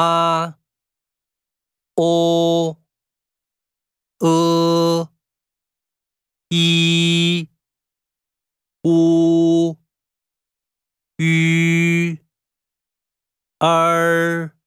啊、哦、呃、一、呜、吁、二。